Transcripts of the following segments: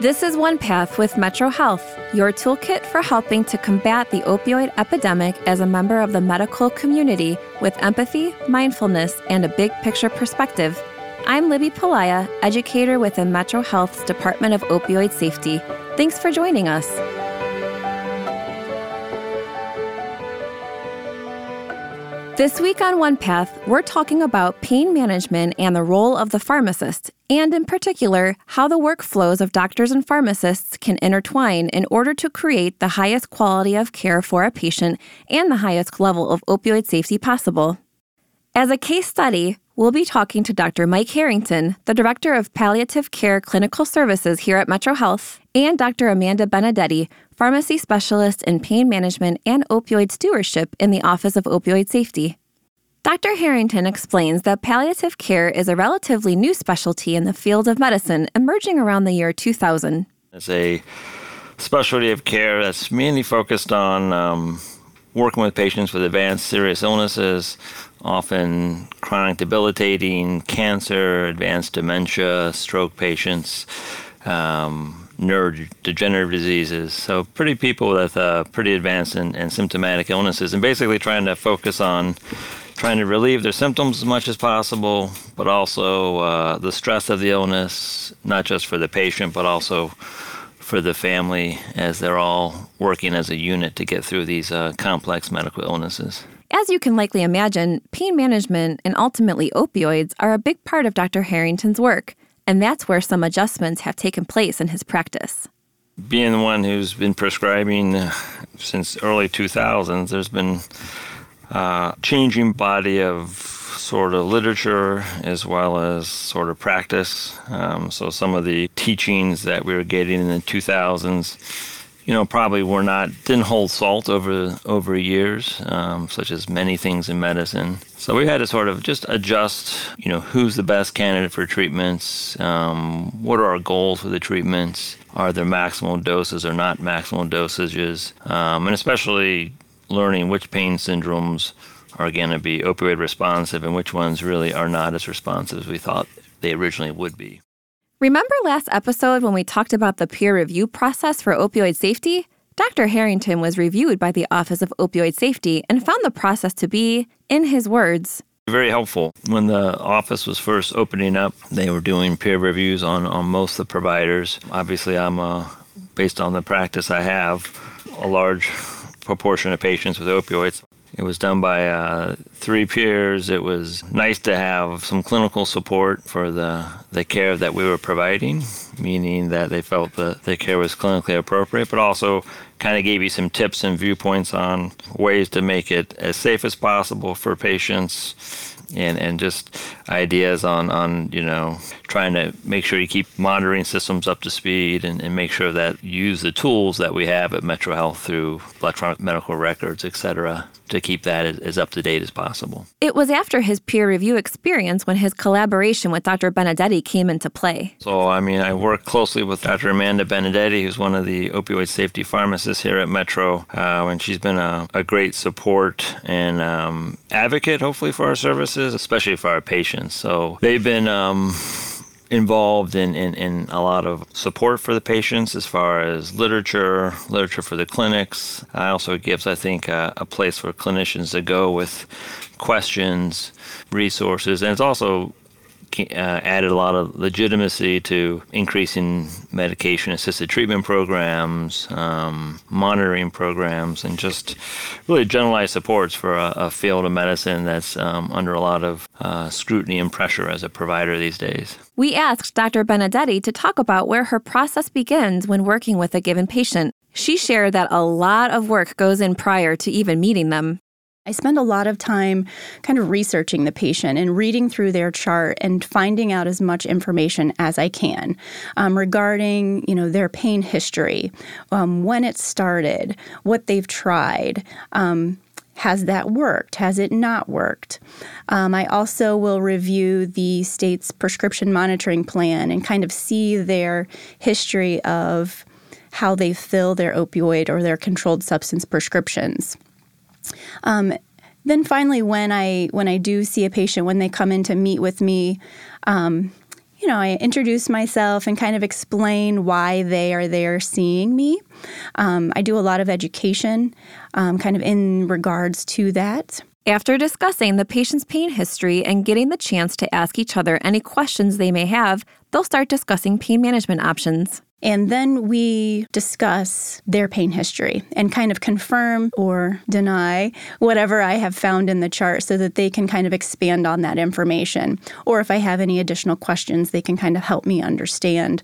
This is One Path with Metro Health, your toolkit for helping to combat the opioid epidemic as a member of the medical community with empathy, mindfulness, and a big picture perspective. I'm Libby Palaya, educator within Metro Health's Department of Opioid Safety. Thanks for joining us. This week on One Path, we're talking about pain management and the role of the pharmacist, and in particular, how the workflows of doctors and pharmacists can intertwine in order to create the highest quality of care for a patient and the highest level of opioid safety possible. As a case study, we'll be talking to Dr. Mike Harrington, the Director of Palliative Care Clinical Services here at Metro Health, and Dr. Amanda Benedetti, Pharmacy Specialist in Pain Management and Opioid Stewardship in the Office of Opioid Safety. Dr. Harrington explains that palliative care is a relatively new specialty in the field of medicine emerging around the year 2000. It's a specialty of care that's mainly focused on um, working with patients with advanced serious illnesses, often chronic debilitating cancer, advanced dementia, stroke patients, um, neurodegenerative diseases. So, pretty people with uh, pretty advanced and, and symptomatic illnesses, and basically trying to focus on trying to relieve their symptoms as much as possible, but also uh, the stress of the illness, not just for the patient, but also for the family as they're all working as a unit to get through these uh, complex medical illnesses. As you can likely imagine, pain management and ultimately opioids are a big part of Dr. Harrington's work, and that's where some adjustments have taken place in his practice. Being the one who's been prescribing uh, since early 2000s, there's been uh, changing body of sort of literature as well as sort of practice. Um, so some of the teachings that we were getting in the 2000s, you know, probably were not didn't hold salt over over years, um, such as many things in medicine. So we had to sort of just adjust, you know, who's the best candidate for treatments, um, what are our goals for the treatments, are there maximal doses or not maximal dosages, um, and especially learning which pain syndromes are going to be opioid responsive and which ones really are not as responsive as we thought they originally would be. Remember last episode when we talked about the peer review process for opioid safety? Dr. Harrington was reviewed by the Office of Opioid Safety and found the process to be, in his words, very helpful. When the office was first opening up, they were doing peer reviews on, on most of the providers. Obviously, I'm uh, based on the practice I have, a large proportion of patients with opioids. It was done by uh, three peers. It was nice to have some clinical support for the, the care that we were providing, meaning that they felt that the care was clinically appropriate, but also kind of gave you some tips and viewpoints on ways to make it as safe as possible for patients and, and just ideas on, on, you know, trying to make sure you keep monitoring systems up to speed and, and make sure that you use the tools that we have at Metro Health through electronic medical records, et cetera, to keep that as, as up to date as possible. It was after his peer review experience when his collaboration with Dr. Benedetti came into play. So, I mean, I work closely with Dr. Amanda Benedetti, who's one of the opioid safety pharmacists here at Metro, uh, and she's been a, a great support and um, advocate, hopefully, for our services, especially for our patients. So, they've been. Um, involved in, in, in a lot of support for the patients as far as literature, literature for the clinics. It also gives, I think, a, a place for clinicians to go with questions, resources, and it's also uh, added a lot of legitimacy to increasing medication assisted treatment programs, um, monitoring programs, and just really generalized supports for a, a field of medicine that's um, under a lot of uh, scrutiny and pressure as a provider these days. We asked Dr. Benedetti to talk about where her process begins when working with a given patient. She shared that a lot of work goes in prior to even meeting them. I spend a lot of time kind of researching the patient and reading through their chart and finding out as much information as I can um, regarding, you know, their pain history, um, when it started, what they've tried. Um, has that worked? Has it not worked? Um, I also will review the state's prescription monitoring plan and kind of see their history of how they fill their opioid or their controlled substance prescriptions. Um, then finally, when I when I do see a patient, when they come in to meet with me, um, you know, I introduce myself and kind of explain why they are there seeing me. Um, I do a lot of education um, kind of in regards to that. After discussing the patient's pain history and getting the chance to ask each other any questions they may have, they'll start discussing pain management options. And then we discuss their pain history and kind of confirm or deny whatever I have found in the chart so that they can kind of expand on that information. Or if I have any additional questions, they can kind of help me understand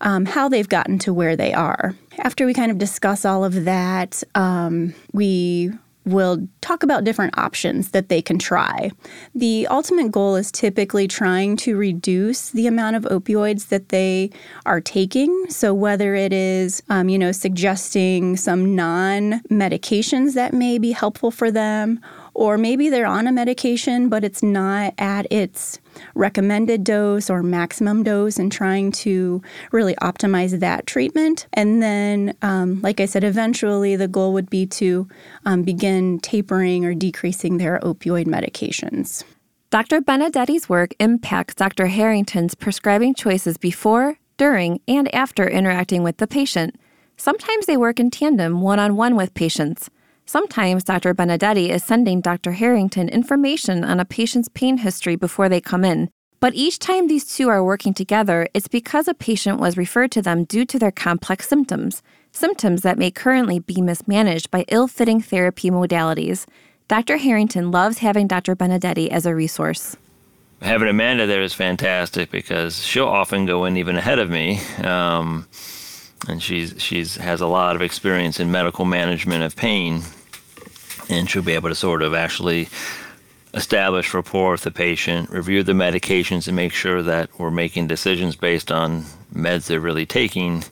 um, how they've gotten to where they are. After we kind of discuss all of that, um, we will talk about different options that they can try. The ultimate goal is typically trying to reduce the amount of opioids that they are taking. So, whether it is, um, you know, suggesting some non medications that may be helpful for them, or maybe they're on a medication, but it's not at its recommended dose or maximum dose and trying to really optimize that treatment. And then, um, like I said, eventually the goal would be to um, begin tapering or decreasing their opioid medications. Dr. Benedetti's work impacts Dr. Harrington's prescribing choices before, during, and after interacting with the patient. Sometimes they work in tandem one on one with patients. Sometimes Dr. Benedetti is sending Dr. Harrington information on a patient's pain history before they come in. But each time these two are working together, it's because a patient was referred to them due to their complex symptoms, symptoms that may currently be mismanaged by ill fitting therapy modalities. Dr. Harrington loves having Dr. Benedetti as a resource. Having Amanda there is fantastic because she'll often go in even ahead of me. Um, and she's she's has a lot of experience in medical management of pain and she'll be able to sort of actually establish rapport with the patient, review the medications, and make sure that we're making decisions based on meds they're really taking,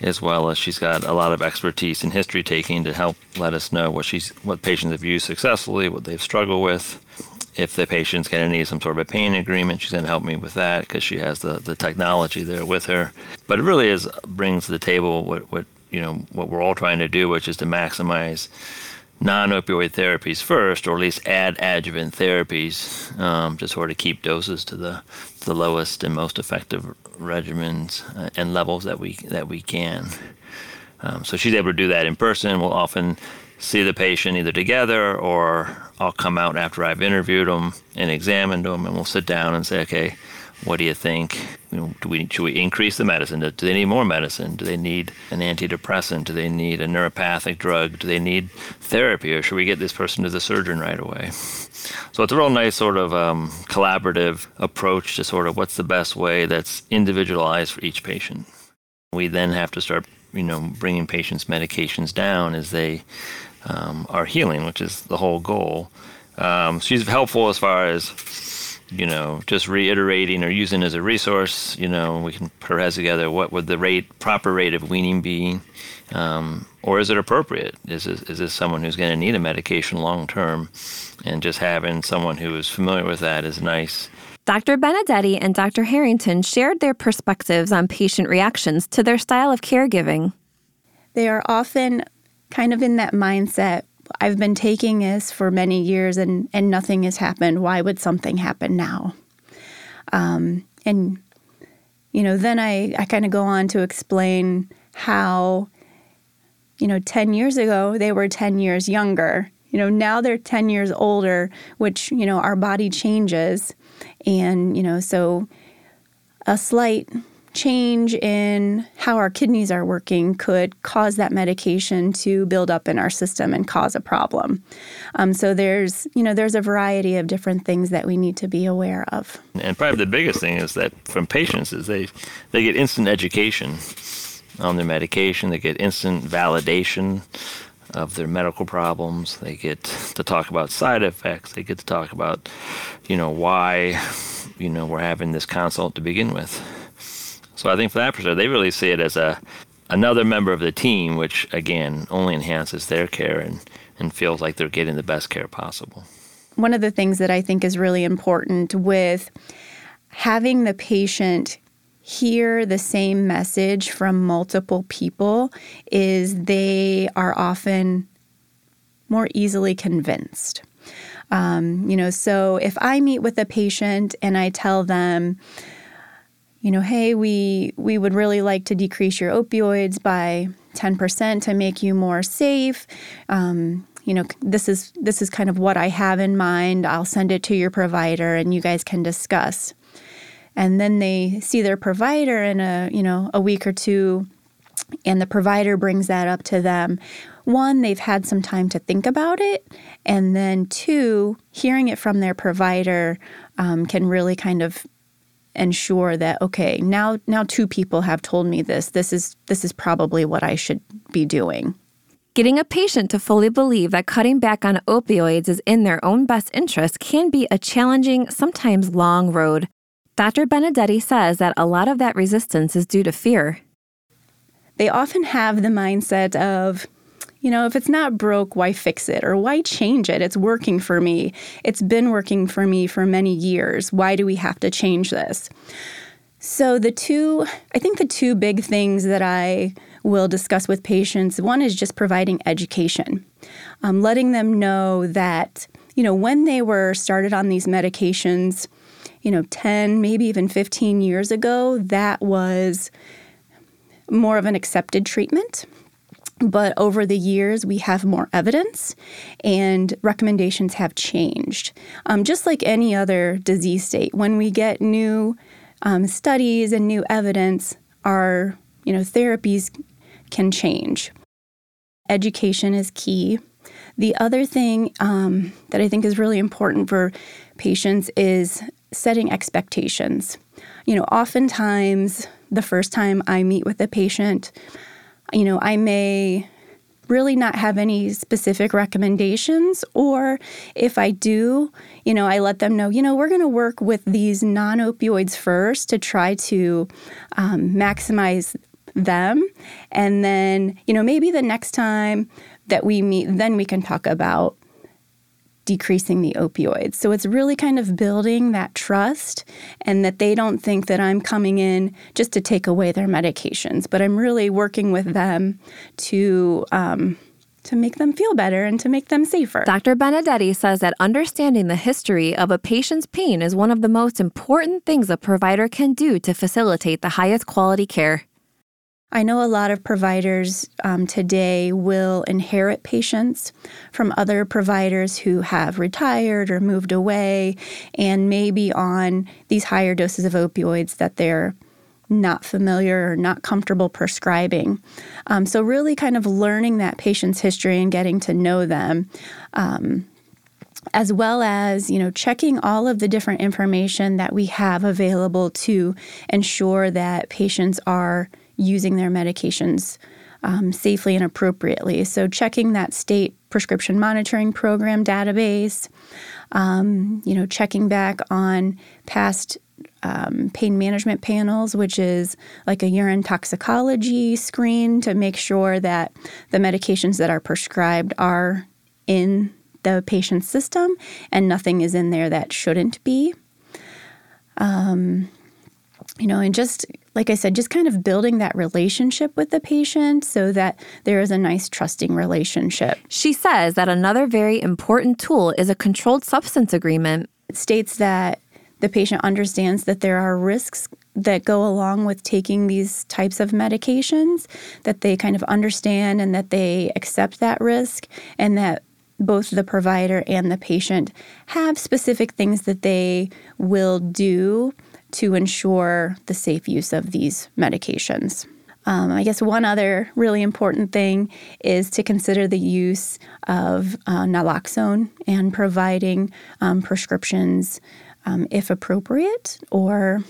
as well as she's got a lot of expertise in history taking to help let us know what she's what patients have used successfully, what they've struggled with. If the patient's going to need some sort of a pain agreement, she's going to help me with that because she has the, the technology there with her. But it really is brings to the table what, what you know what we're all trying to do, which is to maximize non opioid therapies first, or at least add adjuvant therapies um, to sort of keep doses to the, the lowest and most effective regimens uh, and levels that we, that we can. Um, so she's able to do that in person. We'll often see the patient either together or I'll come out after I've interviewed them and examined them, and we'll sit down and say, okay, what do you think? You know, do we should we increase the medicine? Do, they need more medicine? Do they need an antidepressant? Do they need a neuropathic drug? Do they need therapy, or should we get this person to the surgeon right away? So it's a real nice sort of um, collaborative approach to sort of what's the best way that's individualized for each patient. We then have to start, you know, bringing patients' medications down as they um, are healing, which is the whole goal. Um, she's helpful as far as you know, just reiterating or using as a resource, you know, we can put our heads together. What would the rate, proper rate of weaning be? Um, or is it appropriate? Is this, is this someone who's going to need a medication long term? And just having someone who is familiar with that is nice. Dr. Benedetti and Dr. Harrington shared their perspectives on patient reactions to their style of caregiving. They are often kind of in that mindset I've been taking this for many years and, and nothing has happened. Why would something happen now? Um, and, you know, then I, I kind of go on to explain how, you know, 10 years ago, they were 10 years younger. You know, now they're 10 years older, which, you know, our body changes. And, you know, so a slight change in how our kidneys are working could cause that medication to build up in our system and cause a problem. Um, so there's you know there's a variety of different things that we need to be aware of. And probably the biggest thing is that from patients is they they get instant education on their medication. They get instant validation of their medical problems. They get to talk about side effects. They get to talk about, you know, why, you know, we're having this consult to begin with. So I think for that perspective, they really see it as a another member of the team, which again only enhances their care and, and feels like they're getting the best care possible. One of the things that I think is really important with having the patient hear the same message from multiple people is they are often more easily convinced. Um, you know, so if I meet with a patient and I tell them, you know, hey, we we would really like to decrease your opioids by 10% to make you more safe. Um, you know, this is this is kind of what I have in mind. I'll send it to your provider and you guys can discuss. And then they see their provider in a, you know, a week or two and the provider brings that up to them. One, they've had some time to think about it. And then two, hearing it from their provider um, can really kind of ensure that okay now now two people have told me this this is this is probably what i should be doing Getting a patient to fully believe that cutting back on opioids is in their own best interest can be a challenging, sometimes long road. Dr. Benedetti says that a lot of that resistance is due to fear. They often have the mindset of, you know, if it's not broke, why fix it or why change it? It's working for me. It's been working for me for many years. Why do we have to change this? So, the two, I think the two big things that I will discuss with patients one is just providing education, um, letting them know that, you know, when they were started on these medications, you know, 10, maybe even 15 years ago, that was more of an accepted treatment. But over the years, we have more evidence and recommendations have changed. Um, just like any other disease state, when we get new um, studies and new evidence, our you know therapies can change. Education is key. The other thing um, that I think is really important for patients is setting expectations. You know, oftentimes the first time I meet with a patient, you know, I may really not have any specific recommendations or if I do, you know, I let them know, you know, we're going to work with these non-opioids first to try to um, maximize them. And then, you know, maybe the next time that we meet, then we can talk about decreasing the opioids. So it's really kind of building that trust and that they don't think that I'm coming in just to take away their medications, but I'm really working with them to. Um, to make them feel better and to make them safer. Dr. Benedetti says that understanding the history of a patient's pain is one of the most important things a provider can do to facilitate the highest quality care. I know a lot of providers um, today will inherit patients from other providers who have retired or moved away and maybe on these higher doses of opioids that they're not familiar or not comfortable prescribing. Um, so, really kind of learning that patient's history and getting to know them. Um, as well as you know checking all of the different information that we have available to ensure that patients are using their medications um, safely and appropriately. So, checking that state prescription monitoring program database, um, you know, checking back on past um, pain management panels, which is like a urine toxicology screen to make sure that the medications that are prescribed are in the patient's system and nothing is in there that shouldn't be. Um, you know, and just like I said, just kind of building that relationship with the patient so that there is a nice trusting relationship. She says that another very important tool is a controlled substance agreement. It states that the patient understands that there are risks that go along with taking these types of medications, that they kind of understand and that they accept that risk, and that both the provider and the patient have specific things that they will do to ensure the safe use of these medications. Um, I guess one other really important thing is to consider the use of uh, naloxone and providing um, prescriptions um, if appropriate or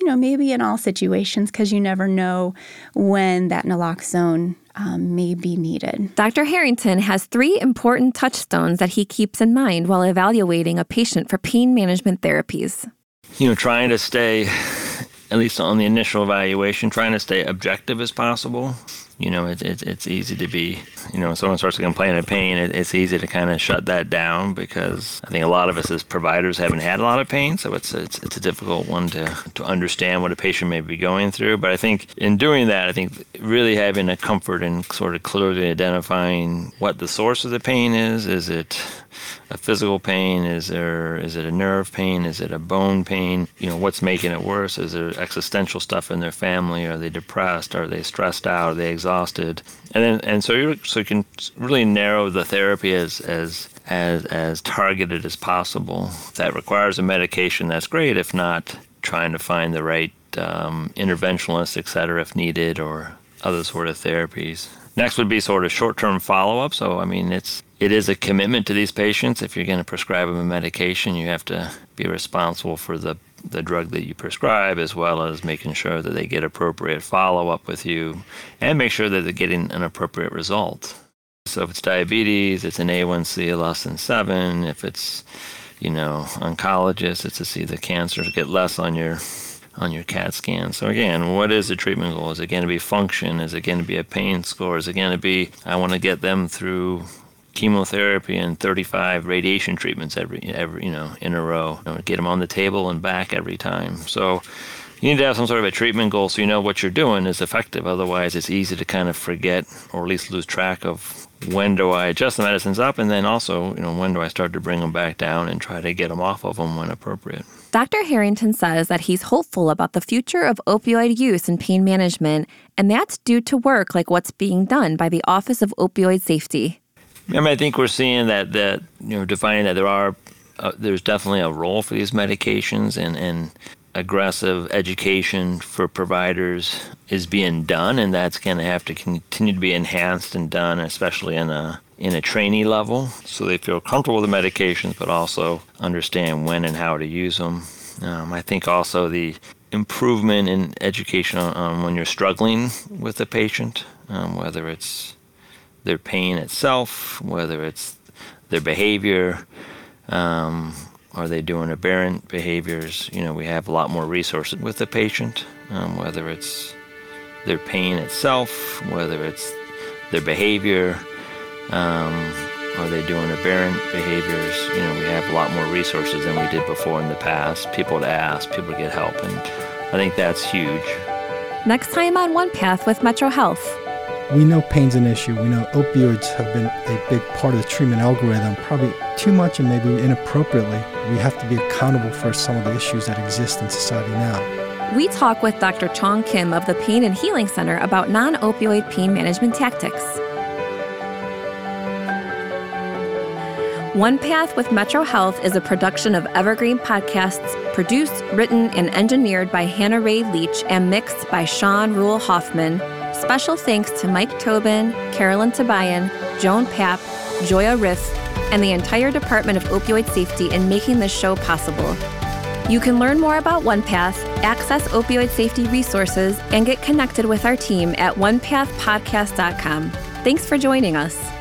you know maybe in all situations because you never know when that naloxone um, may be needed. Dr. Harrington has three important touchstones that he keeps in mind while evaluating a patient for pain management therapies you know, trying to stay, at least on the initial evaluation, trying to stay objective as possible. You know, it, it, it's easy to be, you know, when someone starts to complain of pain, it, it's easy to kind of shut that down because I think a lot of us as providers haven't had a lot of pain, so it's it's, it's a difficult one to, to understand what a patient may be going through. But I think in doing that, I think really having a comfort in sort of clearly identifying what the source of the pain is. Is it a physical pain? Is there is it a nerve pain? Is it a bone pain? You know, what's making it worse? Is there existential stuff in their family? Are they depressed? Are they stressed out? Are they exhausted? And then and so you so you can really narrow the therapy as as as as targeted as possible. If that requires a medication, that's great. If not, trying to find the right um, interventionalist, et cetera, if needed, or other sort of therapies. Next would be sort of short-term follow-up. So I mean, it's it is a commitment to these patients. If you're going to prescribe them a medication, you have to be responsible for the the drug that you prescribe, as well as making sure that they get appropriate follow-up with you, and make sure that they're getting an appropriate result. So if it's diabetes, it's an A1C less than seven. If it's you know oncologist, it's to see the cancer get less on your on your CAT scan. So again, what is the treatment goal? Is it going to be function? Is it going to be a pain score? Is it going to be I want to get them through chemotherapy and 35 radiation treatments every every you know in a row. You know, get them on the table and back every time. So you need to have some sort of a treatment goal so you know what you're doing is effective. Otherwise, it's easy to kind of forget or at least lose track of when do I adjust the medicines up, and then also, you know, when do I start to bring them back down and try to get them off of them when appropriate. Dr. Harrington says that he's hopeful about the future of opioid use in pain management, and that's due to work like what's being done by the Office of Opioid Safety. I mean, I think we're seeing that that you know defining that there are uh, there's definitely a role for these medications and and aggressive education for providers is being done, and that's going to have to continue to be enhanced and done, especially in a in a trainee level, so they feel comfortable with the medications, but also understand when and how to use them. Um, I think also the improvement in education on, on when you're struggling with a patient, um, whether it's their pain itself, whether it's their behavior, um, are they doing aberrant behaviors? You know, we have a lot more resources with the patient, um, whether it's their pain itself, whether it's their behavior, um, are they doing aberrant behaviors? You know, we have a lot more resources than we did before in the past. People to ask, people to get help, and I think that's huge. Next time on One Path with Metro Health. We know pain's an issue. We know opioids have been a big part of the treatment algorithm, probably too much and maybe inappropriately. We have to be accountable for some of the issues that exist in society now. We talk with Dr. Chong Kim of the Pain and Healing Center about non opioid pain management tactics. One Path with Metro Health is a production of Evergreen Podcasts, produced, written, and engineered by Hannah Ray Leach and mixed by Sean Rule Hoffman. Special thanks to Mike Tobin, Carolyn Tabayan, Joan Papp, Joya Riff, and the entire Department of Opioid Safety in making this show possible. You can learn more about OnePath, access opioid safety resources, and get connected with our team at onepathpodcast.com. Thanks for joining us.